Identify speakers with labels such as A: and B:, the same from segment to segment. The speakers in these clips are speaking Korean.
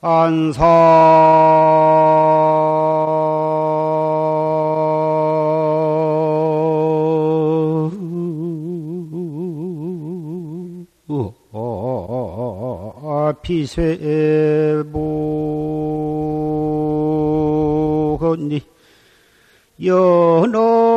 A: 안사 피쇄보건니 연어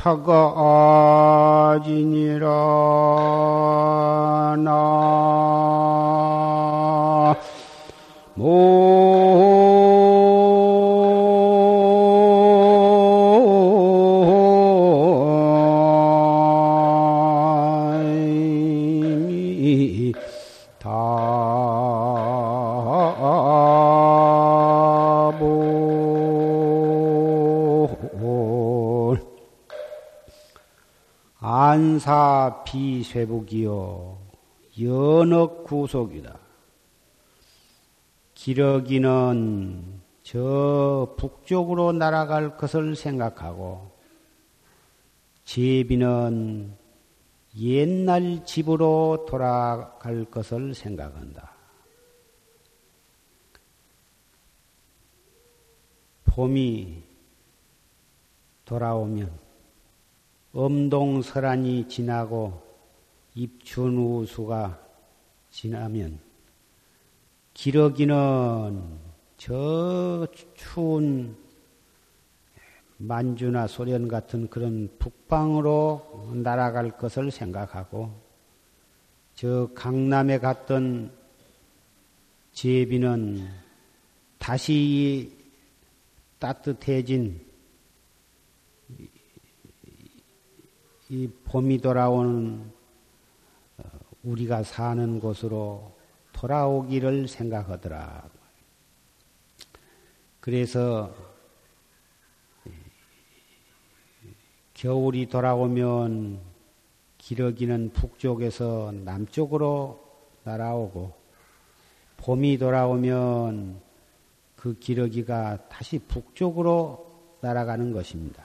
A: 차가지니 비쇠북이요 연억 구속이다. 기러기는 저 북쪽으로 날아갈 것을 생각하고 제비는 옛날 집으로 돌아갈 것을 생각한다. 봄이 돌아오면 엄동설안이 지나고 입춘우수가 지나면 기러기는 저 추운 만주나 소련 같은 그런 북방으로 날아갈 것을 생각하고 저 강남에 갔던 제비는 다시 따뜻해진 이 봄이 돌아오는 우리가 사는 곳으로 돌아오기를 생각하더라. 그래서 겨울이 돌아오면 기러기는 북쪽에서 남쪽으로 날아오고 봄이 돌아오면 그 기러기가 다시 북쪽으로 날아가는 것입니다.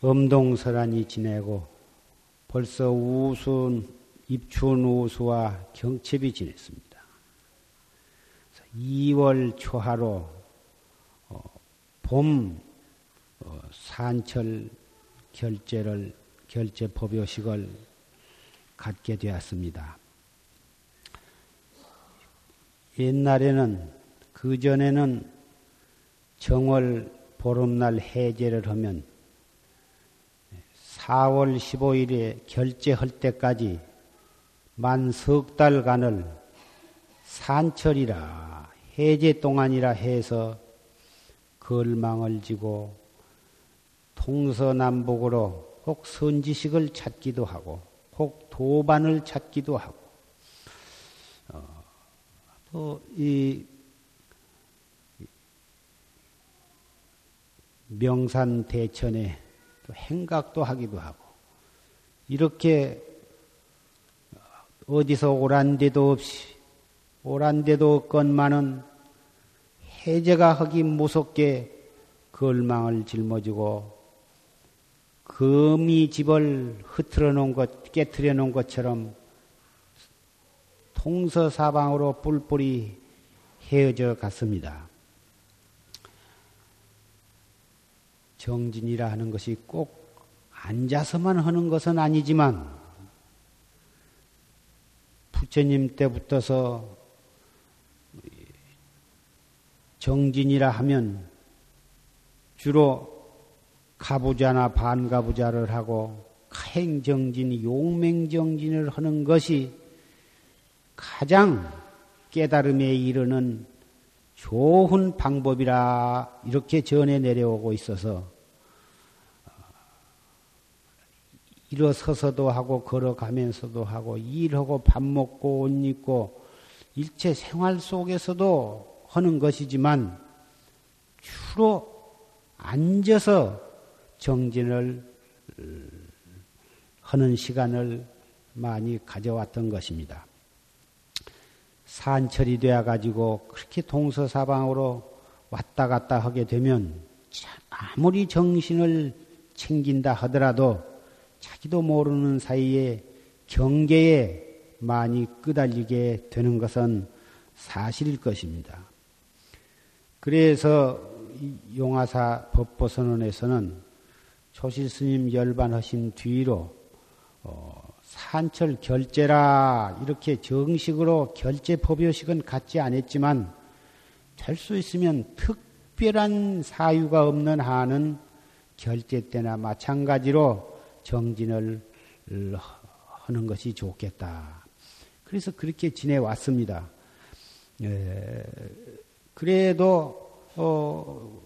A: 엄동설안이 지내고 벌써 우순 입춘 우수와 경첩이 지냈습니다. 2월 초하로 봄 어, 산철 결제를 결제 법요식을 갖게 되었습니다. 옛날에는 그 전에는 정월 보름날 해제를 하면 4월 15일에 결제할 때까지 만 석 달간을 산철이라 해제 동안이라 해서 걸망을 지고 동서남북으로 혹 선지식을 찾기도 하고 혹 도반을 찾기도 하고 어, 또이 명산 대천에 또 행각도 하기도 하고 이렇게 어디서 오란 데도 없이 오란 데도 없건만은 해제가 하기 무섭게 걸망을 짊어지고 금이 집을 흐트러 놓은 것, 깨트려 놓은 것처럼 통서사방으로 뿔뿔이 헤어져 갔습니다. 정진이라 하는 것이 꼭 앉아서만 하는 것은 아니지만 부처님 때부터서 정진이라 하면 주로 가부자나 반가부자를 하고 가행정진, 용맹정진을 하는 것이 가장 깨달음에 이르는 좋은 방법이라 이렇게 전해 내려오고 있어서 일어서서도 하고 걸어가면서도 하고 일하고 밥 먹고 옷 입고 일체 생활 속에서도 하는 것이지만 주로 앉아서 정진을 하는 시간을 많이 가져왔던 것입니다. 산철이 되어 가지고 그렇게 동서사방으로 왔다 갔다 하게 되면 아무리 정신을 챙긴다 하더라도 자기도 모르는 사이에 경계에 많이 끄달리게 되는 것은 사실일 것입니다. 그래서 용화사 법보선언에서는 조실 스님 열반하신 뒤로 어, 산철 결제라 이렇게 정식으로 결제 법요식은 갖지 않았지만 될 수 있으면 특별한 사유가 없는 한은 결제 때나 마찬가지로 정진을 하는 것이 좋겠다. 그래서 그렇게 지내왔습니다. 에, 그래도 어,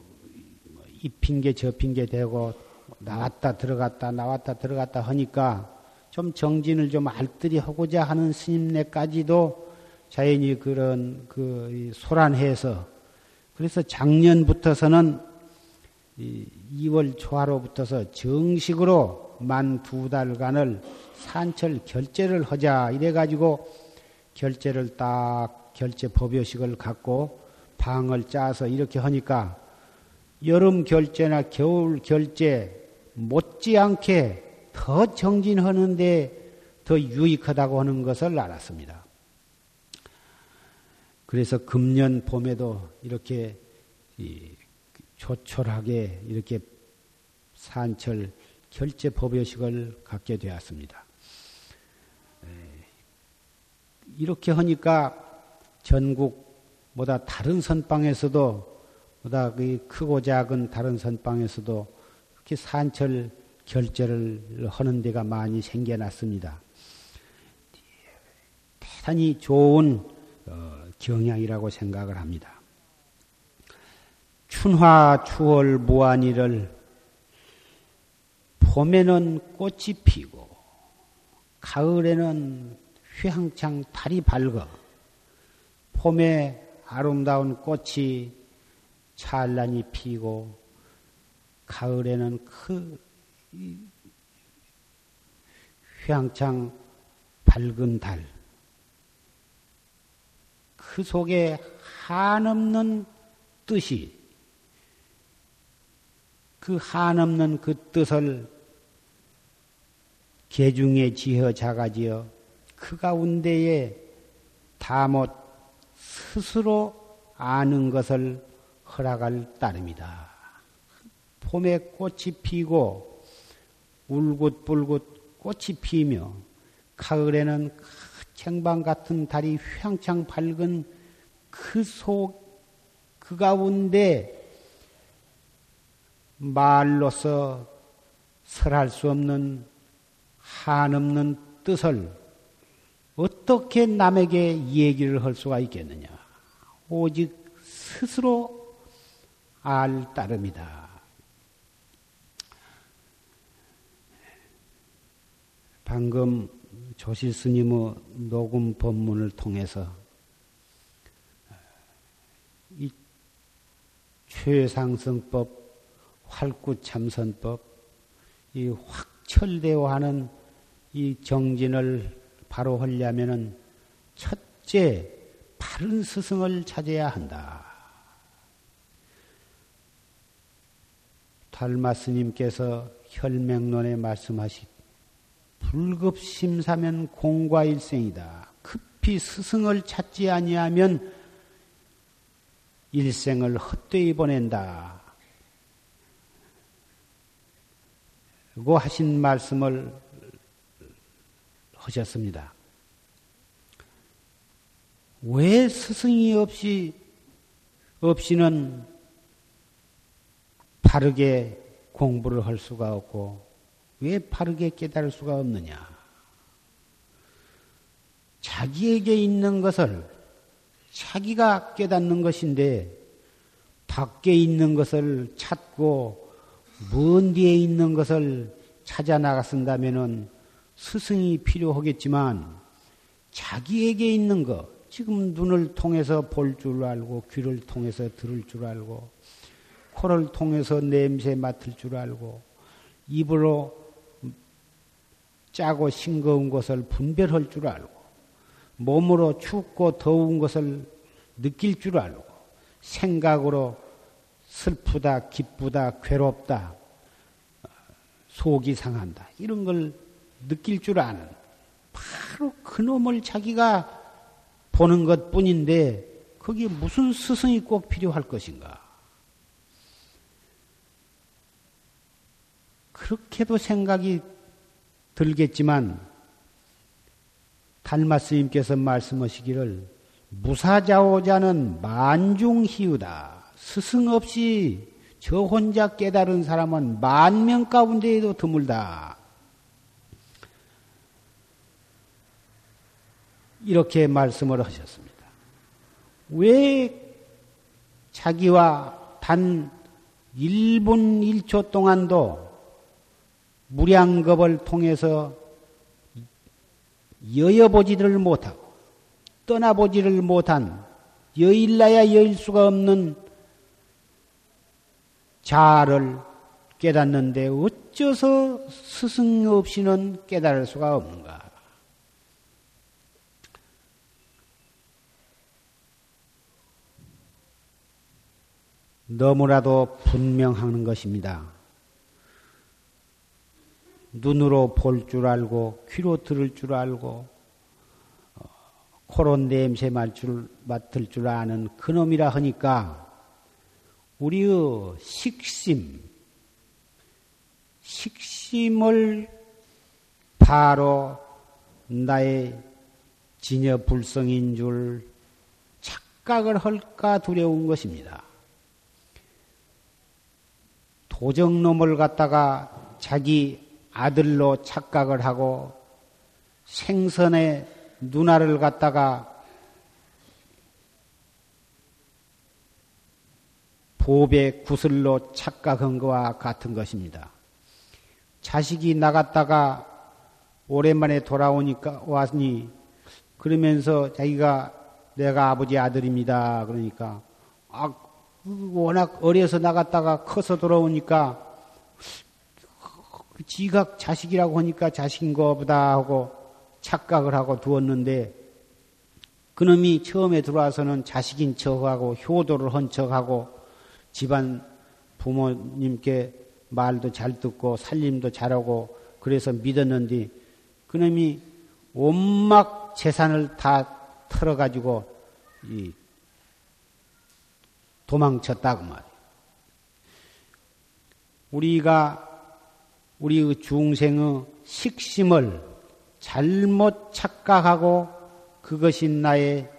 A: 이 핑계 저 핑계 대고 나왔다 들어갔다 나왔다 들어갔다 하니까 좀 정진을 좀 알뜰히 하고자 하는 스님네까지도 자연히 그런 그 소란해서 그래서 작년부터서는 2월 초하로부터서 정식으로 만 두 달간을 산철 결제를 하자 이래가지고 결제를 딱 결제 법요식을 갖고 방을 짜서 이렇게 하니까 여름 결제나 겨울 결제 못지않게 더 정진하는데 더 유익하다고 하는 것을 알았습니다. 그래서 금년 봄에도 이렇게 조촐하게 이렇게 산철 결제 법요식을 갖게 되었습니다. 이렇게 하니까 전국보다 다른 선방에서도 보다 크고 작은 다른 선방에서도 그렇게 산철 결제를 하는 데가 많이 생겨났습니다. 대단히 좋은 어, 경향이라고 생각을 합니다. 춘화 추월 무한이를 봄에는 꽃이 피고 가을에는 휘황창 달이 밝아 봄에 아름다운 꽃이 찬란히 피고 가을에는 그 휘황창 밝은 달. 그 속에 한없는 뜻이 그 한없는 그 뜻을 개중에 지어 자가지어 그 가운데에 다 못 스스로 아는 것을 허락할 따름이다. 봄에 꽃이 피고 울긋불긋 꽃이 피며 가을에는 챙방 같은 달이 휘황창 밝은 그 속, 그 가운데 말로서 설할 수 없는 한없는 뜻을 어떻게 남에게 얘기를 할 수가 있겠느냐? 오직 스스로 알 따름이다. 방금 조실 스님의 녹음 법문을 통해서 이 최상승법, 활구참선법, 이 확철대오하는 이 정진을 바로 하려면은 첫째 바른 스승을 찾아야 한다. 달마 스님께서 혈맹론에 말씀하시 불급심사면 공과일생이다. 급히 스승을 찾지 아니하면 일생을 헛되이 보낸다. 고 하신 말씀을 하셨습니다. 왜 스승이 없이 없이는 바르게 공부를 할 수가 없고 왜 바르게 깨달을 수가 없느냐? 자기에게 있는 것을 자기가 깨닫는 것인데 밖에 있는 것을 찾고 먼 뒤에 있는 것을 찾아 나갔은다면은 스승이 필요하겠지만 자기에게 있는 것 지금 눈을 통해서 볼 줄 알고 귀를 통해서 들을 줄 알고 코를 통해서 냄새 맡을 줄 알고 입으로 짜고 싱거운 것을 분별할 줄 알고 몸으로 춥고 더운 것을 느낄 줄 알고 생각으로 슬프다, 기쁘다, 괴롭다, 속이 상한다 이런 걸 느낄 줄 아는 바로 그놈을 자기가 보는 것 뿐인데 거기에 무슨 스승이 꼭 필요할 것인가? 그렇게도 생각이 들겠지만 달마 스님께서 말씀하시기를 무사자오자는 만중희우다. 스승 없이 저 혼자 깨달은 사람은 만 명 가운데에도 드물다. 이렇게 말씀을 하셨습니다. 왜 자기와 단 1분 1초 동안도 무량겁을 통해서 여여보지를 못하고 떠나보지를 못한 여일나야 여일 수가 없는 자아를 깨닫는데 어째서 스승 없이는 깨달을 수가 없는가? 너무나도 분명하는 것입니다. 눈으로 볼 줄 알고, 귀로 들을 줄 알고, 어, 코로 냄새 맡을, 맡을 줄 아는 그놈이라 하니까, 우리의 식심, 식심을 바로 나의 진여 불성인 줄 착각을 할까 두려운 것입니다. 도적놈을 갖다가 자기 아들로 착각을 하고 생선의 누나를 갖다가 보배 구슬로 착각한 것과 같은 것입니다. 자식이 나갔다가 오랜만에 돌아오니까 왔니 그러면서 자기가 내가 아버지 아들입니다. 그러니까 아 워낙 어려서 나갔다가 커서 돌아오니까 그 지각 자식이라고 하니까 자식인 것보다 하고 착각을 하고 두었는데 그놈이 처음에 들어와서는 자식인 척하고 효도를 한 척하고 집안 부모님께 말도 잘 듣고 살림도 잘하고 그래서 믿었는데 그놈이 온막 재산을 다 털어가지고 이 도망쳤다고 말이에요. 우리가 우리 중생의 식심을 잘못 착각하고 그것이 나의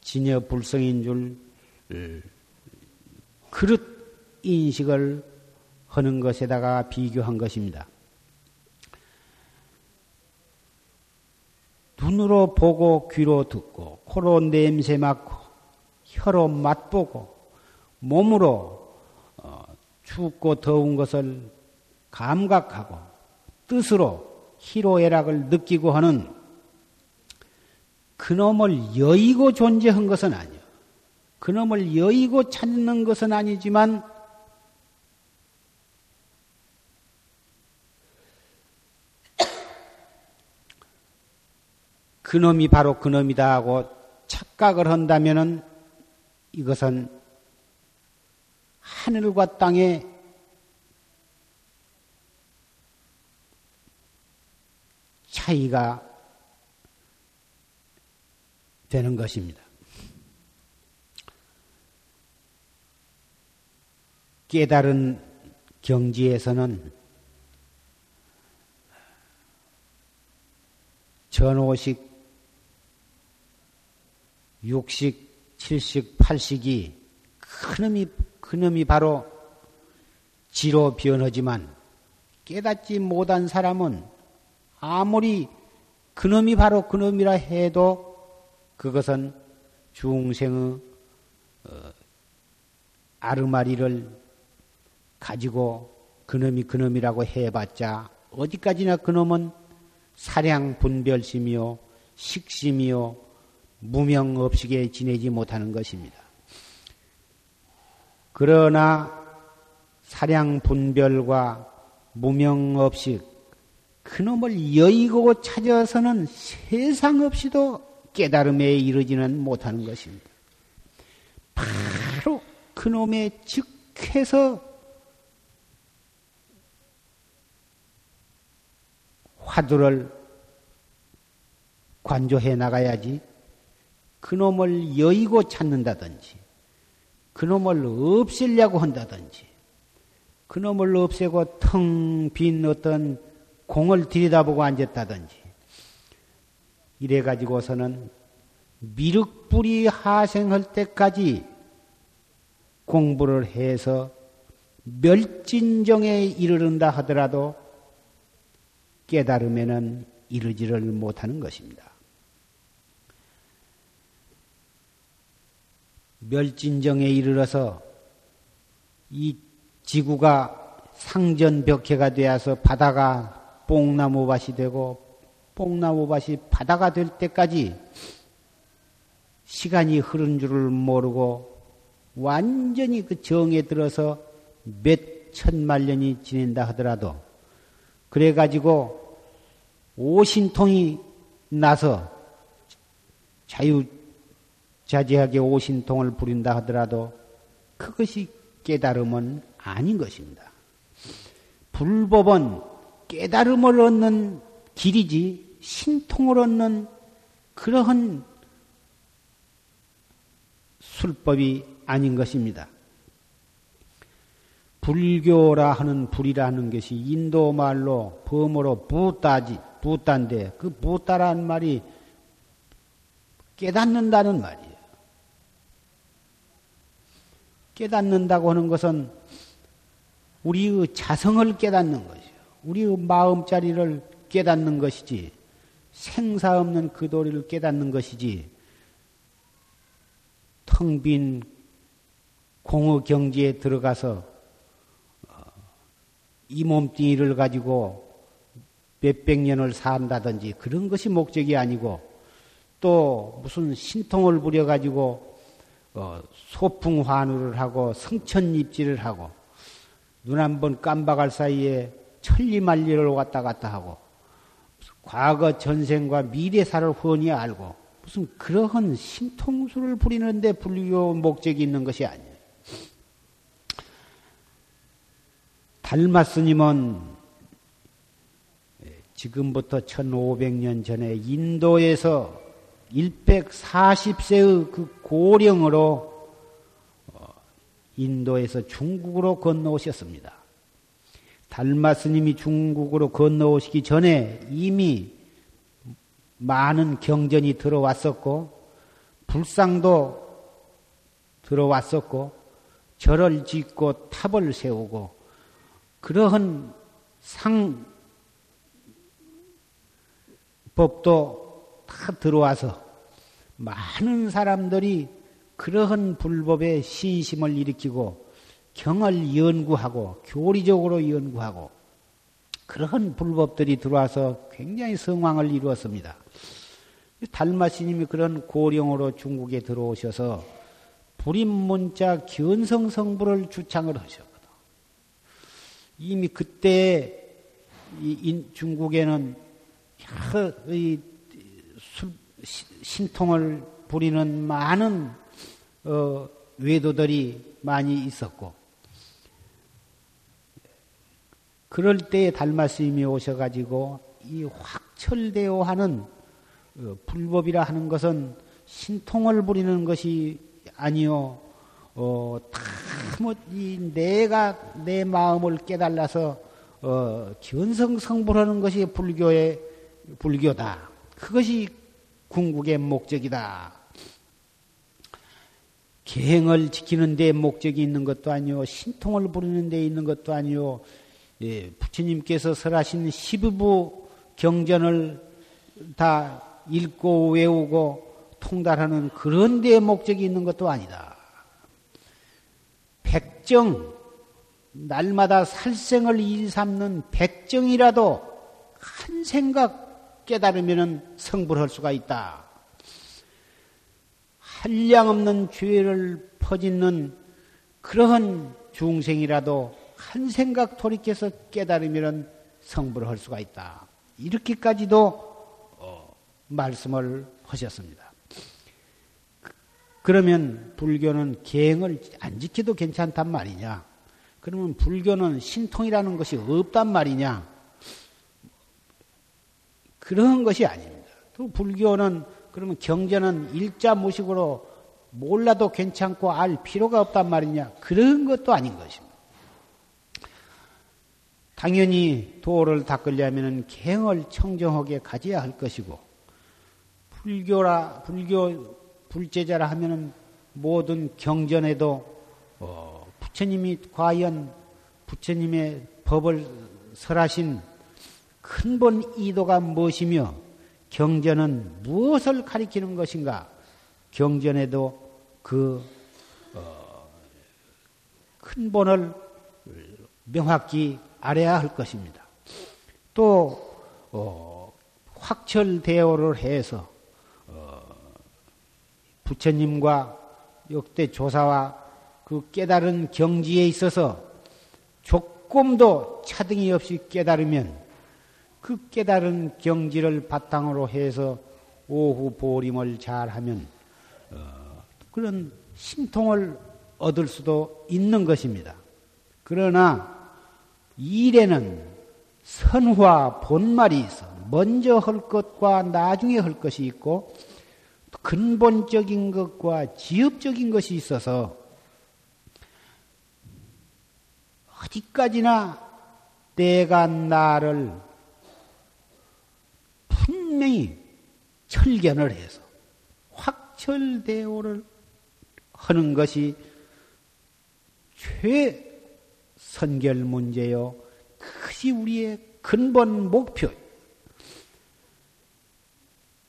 A: 진여 불성인 줄 그릇 인식을 하는 것에다가 비교한 것입니다. 눈으로 보고 귀로 듣고 코로 냄새 맡고 혀로 맛보고 몸으로 어, 춥고 더운 것을 감각하고 뜻으로 희로애락을 느끼고 하는 그놈을 여의고 존재한 것은 아니요. 그놈을 여의고 찾는 것은 아니지만 그놈이 바로 그놈이다 하고 착각을 한다면은 이것은 하늘과 땅의 차이가 되는 것입니다. 깨달은 경지에서는 전오식 육식, 칠식, 팔식이 그놈이, 그놈이 바로 지로 변하지만 깨닫지 못한 사람은 아무리 그놈이 바로 그놈이라 해도 그것은 중생의 어, 아르마리를 가지고 그놈이 그놈이라고 해봤자 어디까지나 그놈은 사량 분별심이요 식심이요 무명업식에 지내지 못하는 것입니다. 그러나 사량 분별과 무명업식 그놈을 여의고 찾아서는 세상 없이도 깨달음에 이르지는 못하는 것입니다. 바로 그놈의 즉해서 화두를 관조해 나가야지 그놈을 여의고 찾는다든지 그놈을 없애려고 한다든지 그놈을 없애고 텅 빈 어떤 공을 들여다보고 앉았다든지 이래 가지고서는 미륵불이 하생할 때까지 공부를 해서 멸진정에 이르른다 하더라도 깨달음에는 이르지를 못하는 것입니다. 멸진정에 이르러서 이 지구가 상전벽해가 되어서 바다가 뽕나무밭이 되고 뽕나무밭이 바다가 될 때까지 시간이 흐른 줄을 모르고 완전히 그 정에 들어서 몇 천만 년이 지낸다 하더라도 그래가지고 오신통이 나서 자유자재하게 오신통을 부린다 하더라도 그것이 깨달음은 아닌 것입니다. 불법은 깨달음을 얻는 길이지 신통을 얻는 그러한 술법이 아닌 것입니다. 불교라 하는 불이라는 것이 인도 말로 범어로 부따지 부따인데 그 부따라는 말이 깨닫는다는 말이에요. 깨닫는다고 하는 것은 우리의 자성을 깨닫는 것이요. 우리의 마음자리를 깨닫는 것이지 생사 없는 그 도리를 깨닫는 것이지 텅 빈 공의 경지에 들어가서 어, 이 몸뚱이를 가지고 몇백 년을 산다든지 그런 것이 목적이 아니고 또 무슨 신통을 부려가지고 어, 소풍 환우를 하고 성천 입지를 하고 눈 한 번 깜박할 사이에 천리만리를 왔다 갔다 하고 과거 전생과 미래사를 훤히 알고 무슨 그러한 신통수를 부리는데 불교 목적이 있는 것이 아니에요. 달마 스님은 지금부터 1500년 전에 인도에서 140세의 그 고령으로 어, 인도에서 중국으로 건너오셨습니다. 달마 스님이 중국으로 건너오시기 전에 이미 많은 경전이 들어왔었고, 불상도 들어왔었고, 절을 짓고 탑을 세우고, 그러한 상, 법도 다 들어와서 많은 사람들이 그러한 불법에 신심을 일으키고 경을 연구하고 교리적으로 연구하고 그러한 불법들이 들어와서 굉장히 성황을 이루었습니다. 달마스님이 그런 고령으로 중국에 들어오셔서 불임문자 견성성부를 주창을 하셨거든. 이미 그때 중국에는 이 신통을 부리는 많은 어, 외도들이 많이 있었고 그럴 때에 달마스님이 오셔가지고 이 확철되어 하는 어, 불법이라 하는 것은 신통을 부리는 것이 아니요, 어, 다뭐 내가 내 마음을 깨달아서 어, 견성 성불하는 것이 불교의 불교다. 그것이 궁극의 목적이다. 계행을 지키는 데 목적이 있는 것도 아니요, 신통을 부르는 데 있는 것도 아니요, 예, 부처님께서 설하신 시부부 경전을 다 읽고 외우고 통달하는 그런 데에 목적이 있는 것도 아니다. 백정, 날마다 살생을 일삼는 백정이라도 한 생각 깨달으면 성불할 수가 있다. 한량 없는 죄를 퍼짓는 그러한 중생이라도 한 생각 돌이켜서 깨달으면 성불할 수가 있다. 이렇게까지도 어, 말씀을 하셨습니다. 그러면 불교는 계행을 안 지켜도 괜찮단 말이냐? 그러면 불교는 신통이라는 것이 없단 말이냐? 그런 것이 아닙니다. 또 불교는 그러면 경전은 일자 무식으로 몰라도 괜찮고 알 필요가 없단 말이냐? 그런 것도 아닌 것입니다. 당연히 도를 닦으려면 갱을 청정하게 가져야 할 것이고 불교라 불교 불제자라 하면은 모든 경전에도 어, 부처님이 과연 부처님의 법을 설하신 근본 이도가 무엇이며 경전은 무엇을 가리키는 것인가? 경전에도 그 어, 근본을 명확히 알아야 할 것입니다. 또 어, 확철 대오를 해서 어, 부처님과 역대 조사와 그 깨달은 경지에 있어서 조금도 차등이 없이 깨달으면 그 깨달은 경지를 바탕으로 해서 오후 보림을 잘하면 어, 그런 신통을 얻을 수도 있는 것입니다. 그러나 일에는 선화 본말이 있어. 먼저 할 것과 나중에 할 것이 있고 근본적인 것과 지엽적인 것이 있어서 어디까지나 내가 나를 분명히 철견을 해서 확철대오를 하는 것이 최 선결 문제요. 그것이 우리의 근본 목표.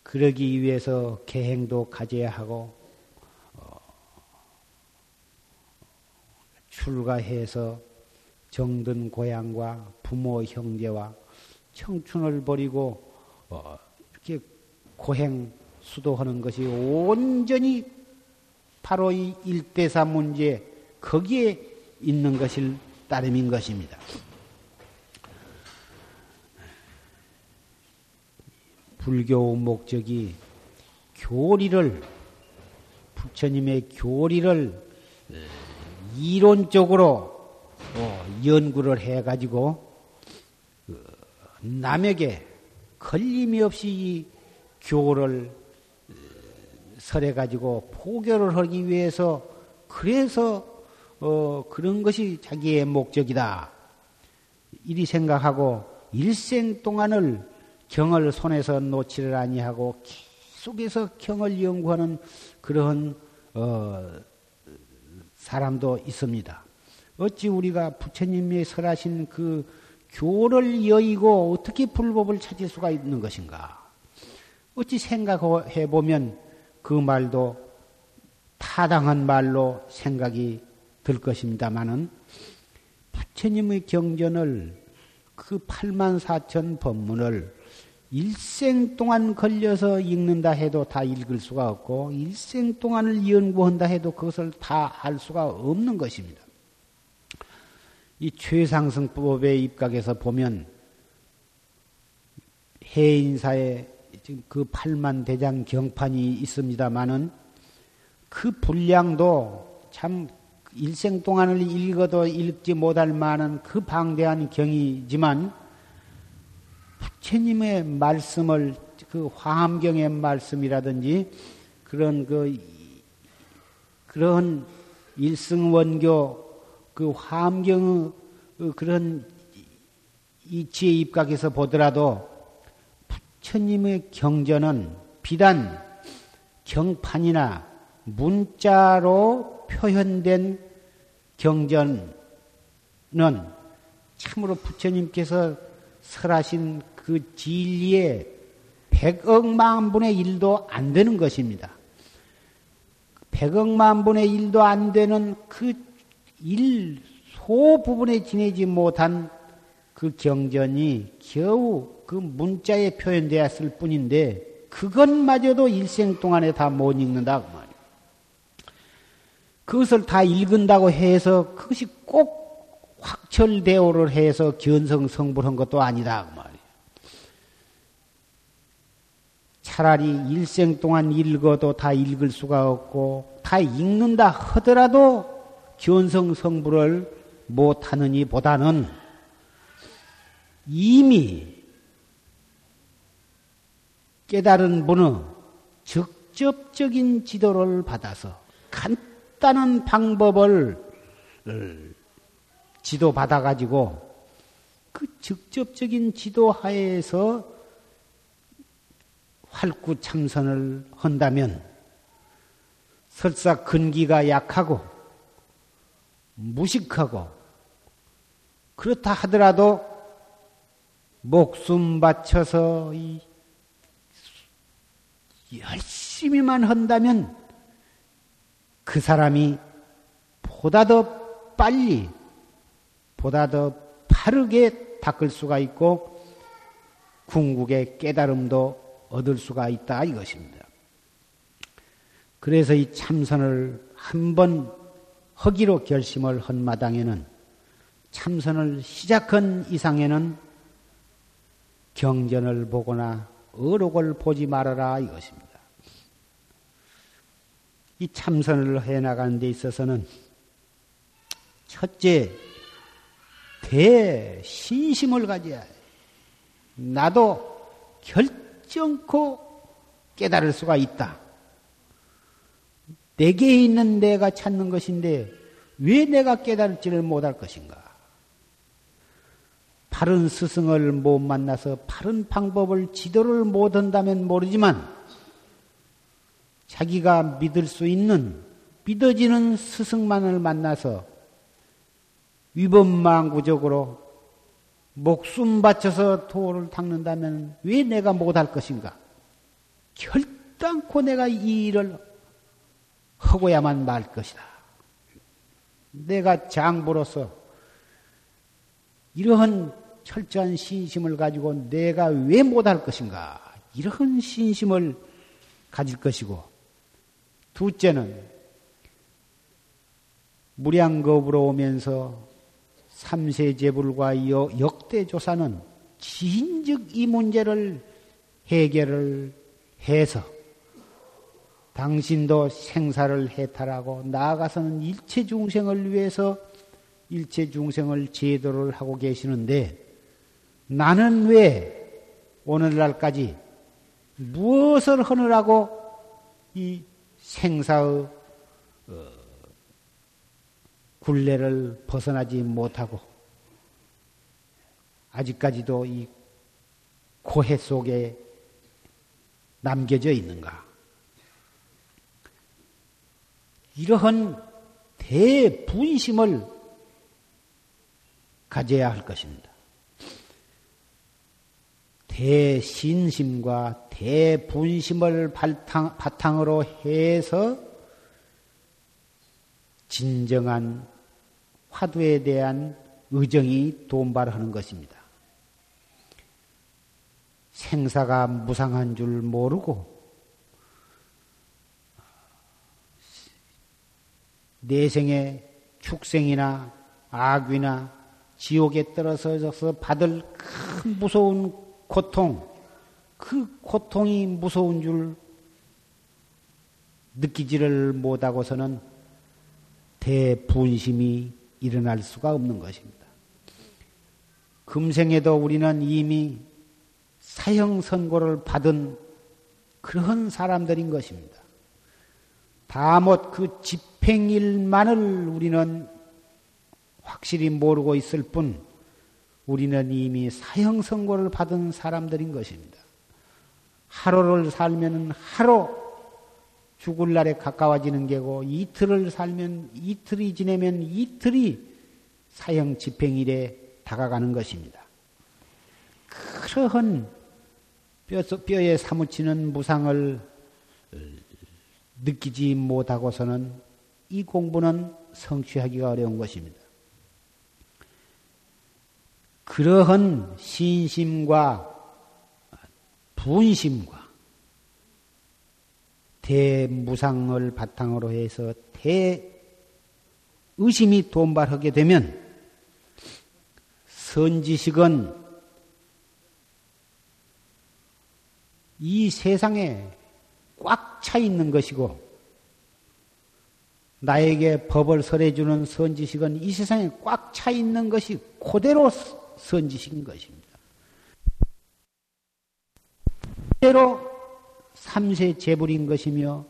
A: 그러기 위해서 계행도 가져야 하고 어, 출가해서 정든 고향과 부모 형제와 청춘을 버리고 어, 이렇게 고행 수도하는 것이 온전히 바로 이 일대사 문제 거기에 있는 것일 따름인 것입니다. 불교 목적이 교리를 부처님의 교리를 어, 이론적으로 어, 연구를 해가지고 어, 남에게 걸림이 없이 이 교를 설해가지고 포교를 하기 위해서 그래서 어, 그런 것이 자기의 목적이다. 이리 생각하고 일생 동안을 경을 손에서 놓지를 아니하고 계속해서 경을 연구하는 그런 어, 사람도 있습니다. 어찌 우리가 부처님이 설하신 그 교를 여의고 어떻게 불법을 찾을 수가 있는 것인가? 어찌 생각해 보면 그 말도 타당한 말로 생각이 들 것입니다마는 부처님의 경전을 그 8만 4천 법문을 일생 동안 걸려서 읽는다 해도 다 읽을 수가 없고 일생 동안을 연구한다 해도 그것을 다 알 수가 없는 것입니다. 이 최상승법의 입각에서 보면 해인사에 지금 그 8만 대장 경판이 있습니다마는 그 분량도 참 일생 동안을 읽어도 읽지 못할 만한 그 방대한 경이지만 부처님의 말씀을 그 화엄경의 말씀이라든지 그런 그 그런 일승원교 그 화엄경의 그런 이치에 입각해서 보더라도 부처님의 경전은 비단 경판이나 문자로 표현된 경전은 참으로 부처님께서 설하신 그 진리의 백억만 분의 일도 안 되는 것입니다. 백억만 분의 일도 안 되는 그 일 소부분에 지내지 못한 그 경전이 겨우 그 문자에 표현되었을 뿐인데 그것마저도 일생 동안에 다 못 읽는다 그 말이에요. 그것을 다 읽은다고 해서 그것이 꼭 확철대오를 해서 견성 성불한 것도 아니다 그 말이에요. 차라리 일생 동안 읽어도 다 읽을 수가 없고 다 읽는다 하더라도 견성 성불을 못하느니 보다는 이미 깨달은 분은 직접적인 지도를 받아서 간 단한 방법을 지도받아 가지고 그 직접적인 지도 하에서 활구 참선을 한다면 설사 근기가 약하고 무식하고 그렇다 하더라도 목숨 바쳐서 열심히만 한다면 그 사람이 보다 더 빨리, 보다 더 빠르게 닦을 수가 있고 궁극의 깨달음도 얻을 수가 있다 이것입니다. 그래서 이 참선을 한 번 허기로 결심을 한 마당에는 참선을 시작한 이상에는 경전을 보거나 어록을 보지 말아라 이것입니다. 이 참선을 해 나가는 데 있어서는 첫째 대신심을 가져야 해. 나도 결정코 깨달을 수가 있다. 내게 있는 내가 찾는 것인데 왜 내가 깨달을지를 못할 것인가? 바른 스승을 못 만나서 바른 방법을 지도를 못 한다면 모르지만 자기가 믿을 수 있는 믿어지는 스승만을 만나서 위법망구적으로 목숨 바쳐서 도를 닦는다면 왜 내가 못할 것인가? 결단코 내가 이 일을 하고야만 말 것이다. 내가 장부로서 이러한 철저한 신심을 가지고 내가 왜 못할 것인가? 이런 신심을 가질 것이고, 둘째는 무량겁으로 오면서 삼세제불과 역대조사는 진즉 이 문제를 해결을 해서 당신도 생사를 해탈하고 나아가서는 일체 중생을 위해서 일체 중생을 제도를 하고 계시는데 나는 왜 오늘날까지 무엇을 하느라고 이 생사의 어, 굴레를 벗어나지 못하고 아직까지도 이 고해 속에 남겨져 있는가? 이러한 대분심을 가져야 할 것입니다. 대신심과 대분심을 바탕, 바탕으로 해서 진정한 화두에 대한 의정이 돈발하는 것입니다. 생사가 무상한 줄 모르고 내생의 축생이나 악귀나 지옥에 떨어져서 받을 큰 무서운 고통, 그 고통이 무서운 줄 느끼지를 못하고서는 대분심이 일어날 수가 없는 것입니다. 금생에도 우리는 이미 사형 선고를 받은 그런 사람들인 것입니다. 다못 그 집행일만을 우리는 확실히 모르고 있을 뿐 우리는 이미 사형 선고를 받은 사람들인 것입니다. 하루를 살면 하루 죽을 날에 가까워지는 게고 이틀을 살면 이틀이 지내면 이틀이 사형 집행일에 다가가는 것입니다. 그러한 뼈에 사무치는 무상을 느끼지 못하고서는 이 공부는 성취하기가 어려운 것입니다. 그러한 신심과 분심과 대무상을 바탕으로 해서 대의심이 돈발하게 되면 선지식은 이 세상에 꽉 차 있는 것이고 나에게 법을 설해주는 선지식은 이 세상에 꽉 차 있는 것이 그대로 선지식인 것입니다. 그대로 삼세 제불인 것이며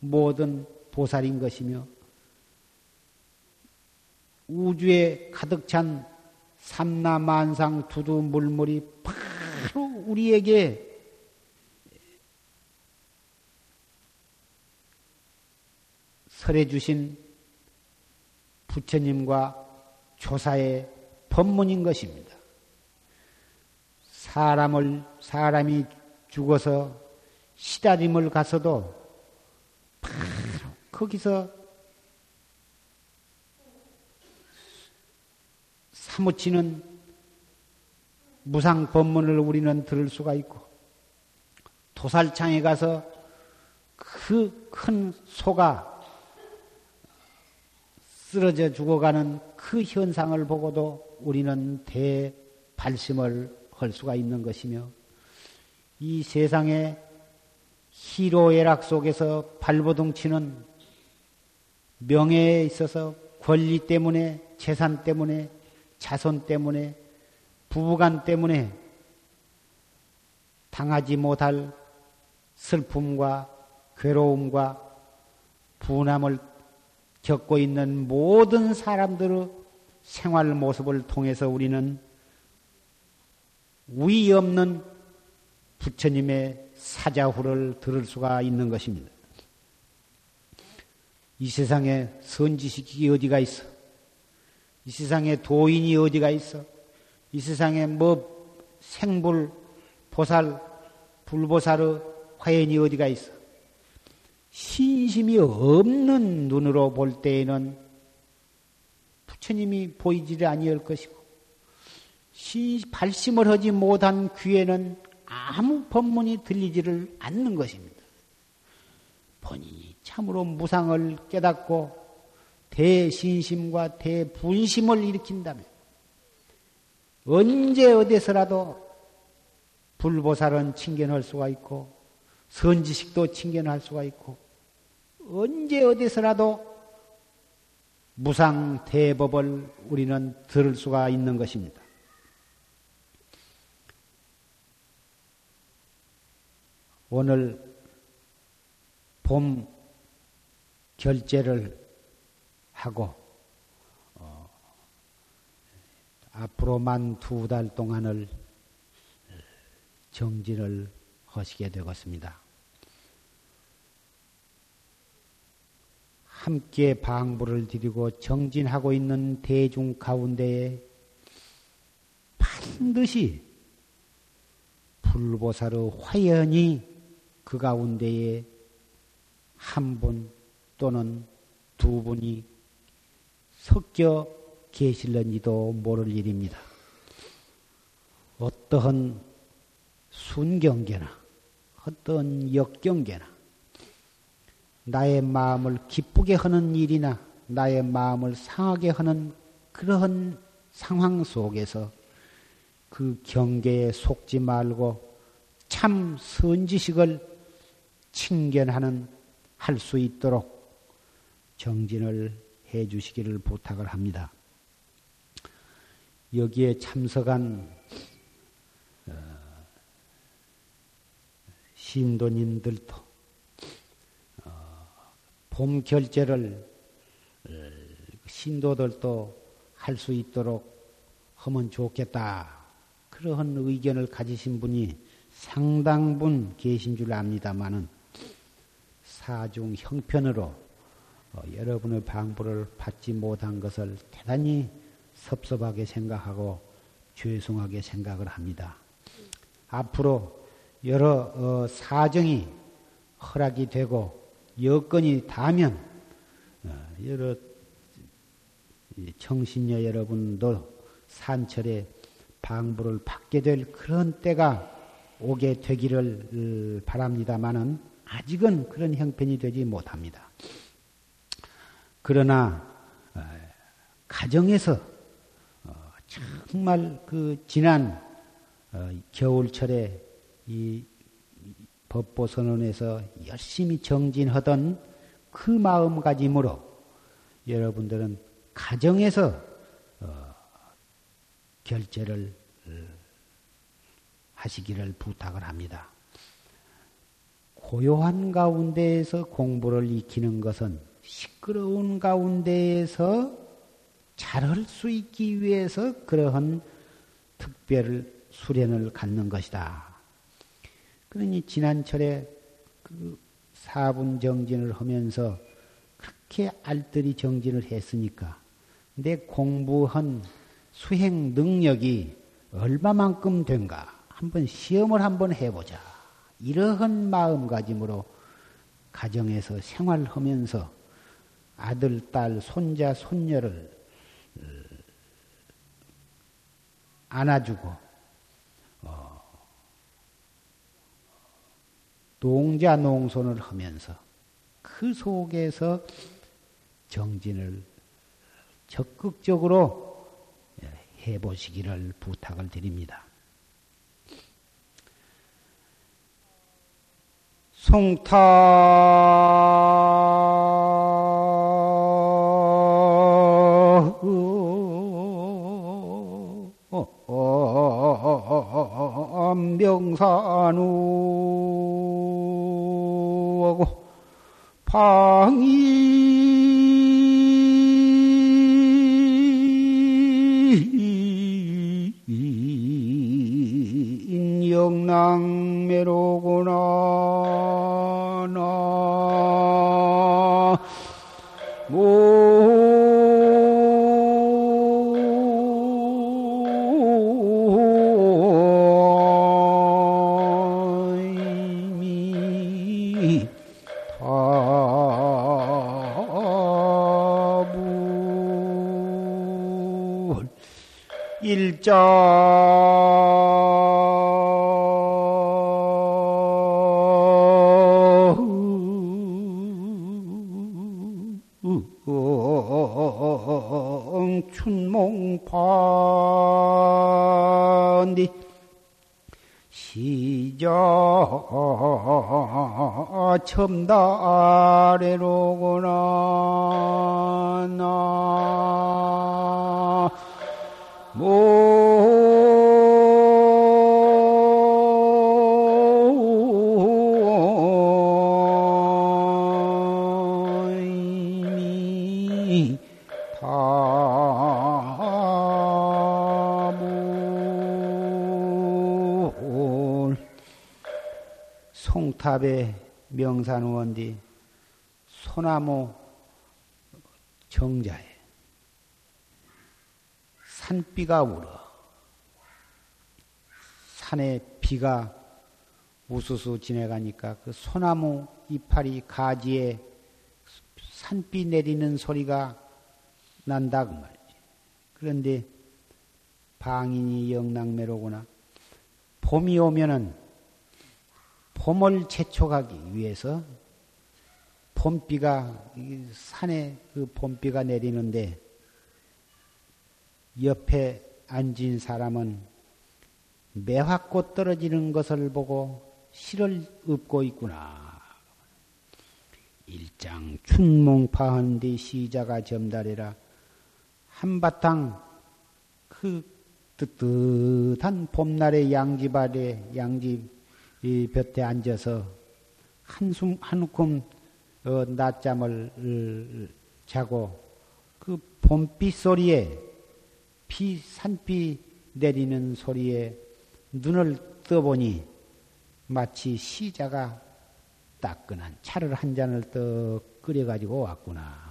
A: 모든 보살인 것이며 우주에 가득 찬 삼라만상 두두 물물이 바로 우리에게 설해 주신 부처님과 조사의 법문인 것입니다. 사람을 사람이 죽어서 시다림을 가서도 바로 거기서 사무치는 무상 법문을 우리는 들을 수가 있고 도살창에 가서 그 큰 소가 쓰러져 죽어가는 그 현상을 보고도 우리는 대발심을 할 수가 있는 것이며 이 세상에 희로애락 속에서 발버둥 치는 명예에 있어서 권리 때문에 재산 때문에 자손 때문에 부부간 때문에 당하지 못할 슬픔과 괴로움과 분함을 겪고 있는 모든 사람들의 생활 모습을 통해서 우리는 위 없는 부처님의 사자후를 들을 수가 있는 것입니다. 이 세상에 선지식이 어디가 있어? 이 세상에 도인이 어디가 있어? 이 세상에 뭐 생불, 보살, 불보살의 화연이 어디가 있어? 신심이 없는 눈으로 볼 때에는 부처님이 보이지를 아니할 것이고 발심을 하지 못한 귀에는 아무 법문이 들리지를 않는 것입니다. 본인이 참으로 무상을 깨닫고 대신심과 대분심을 일으킨다면 언제 어디서라도 불보살은 칭견할 수가 있고 선지식도 칭견할 수가 있고 언제 어디서라도 무상 대법을 우리는 들을 수가 있는 것입니다. 오늘 봄 결제를 하고 어, 앞으로만 두 달 동안을 정진을 하시게 되었습니다. 함께 방부를 드리고 정진하고 있는 대중 가운데에 반드시 불보살의 화연이 그 가운데에 한 분 또는 두 분이 섞여 계실런지도 모를 일입니다. 어떠한 순경계나 어떤 역경계나 나의 마음을 기쁘게 하는 일이나 나의 마음을 상하게 하는 그러한 상황 속에서 그 경계에 속지 말고 참 선지식을 칭견하는 할 수 있도록 정진을 해 주시기를 부탁을 합니다. 여기에 참석한 어, 신도님들도 어, 봄 결제를 어, 신도들도 할 수 있도록 하면 좋겠다. 그러한 의견을 가지신 분이 상당분 계신 줄 압니다만은 사중 형편으로 어, 여러분의 방부를 받지 못한 것을 대단히 섭섭하게 생각하고 죄송하게 생각을 합니다. 앞으로 여러 어, 사정이 허락이 되고 여건이 닿으면 어, 여러 청신녀 여러분도 산철에 방부를 받게 될 그런 때가 오게 되기를 바랍니다마는 아직은 그런 형편이 되지 못합니다. 그러나 어, 가정에서 어, 정말 그 지난 어, 겨울철에 이 법보 선언에서 열심히 정진하던 그 마음가짐으로 여러분들은 가정에서 결제를 하시기를 부탁을 합니다. 고요한 가운데에서 공부를 익히는 것은 시끄러운 가운데에서 잘할 수 있기 위해서 그러한 특별 수련을 갖는 것이다. 그러니 지난철에 그 사분 정진을 하면서 그렇게 알뜰히 정진을 했으니까 내 공부한 수행 능력이 얼마만큼 된가 한번 시험을 한번 해보자. 이러한 마음가짐으로 가정에서 생활하면서 아들, 딸, 손자, 손녀를 어, 안아주고 어, 농자 농손을 하면서 그 속에서 정진을 적극적으로 해보시기를 부탁을 드립니다. 송타. 명산우하고 방이 춘몽판디 시자 첨다래로 소나무 정자에 산비가 울어 산에 비가 우수수 지내가니까 그 소나무 이파리 가지에 산비 내리는 소리가 난다 그 말이지. 그런데 방인이 영락매로구나. 봄이 오면은 봄을 재촉하기 위해서 봄비가 산에 그 봄비가 내리는데 옆에 앉은 사람은 매화꽃 떨어지는 것을 보고 실을 읊고 있구나. 일장 춘몽파한 뒤 시자가 점달해라. 한바탕 그 뜨뜻한 봄날의 아래 양집 볕에 앉아서 한숨 한숨 어, 낮잠을 어, 자고 그 봄비 소리에 비 산비 내리는 소리에 눈을 떠보니 마치 시자가 따끈한 차를 한 잔을 떡 끓여가지고 왔구나.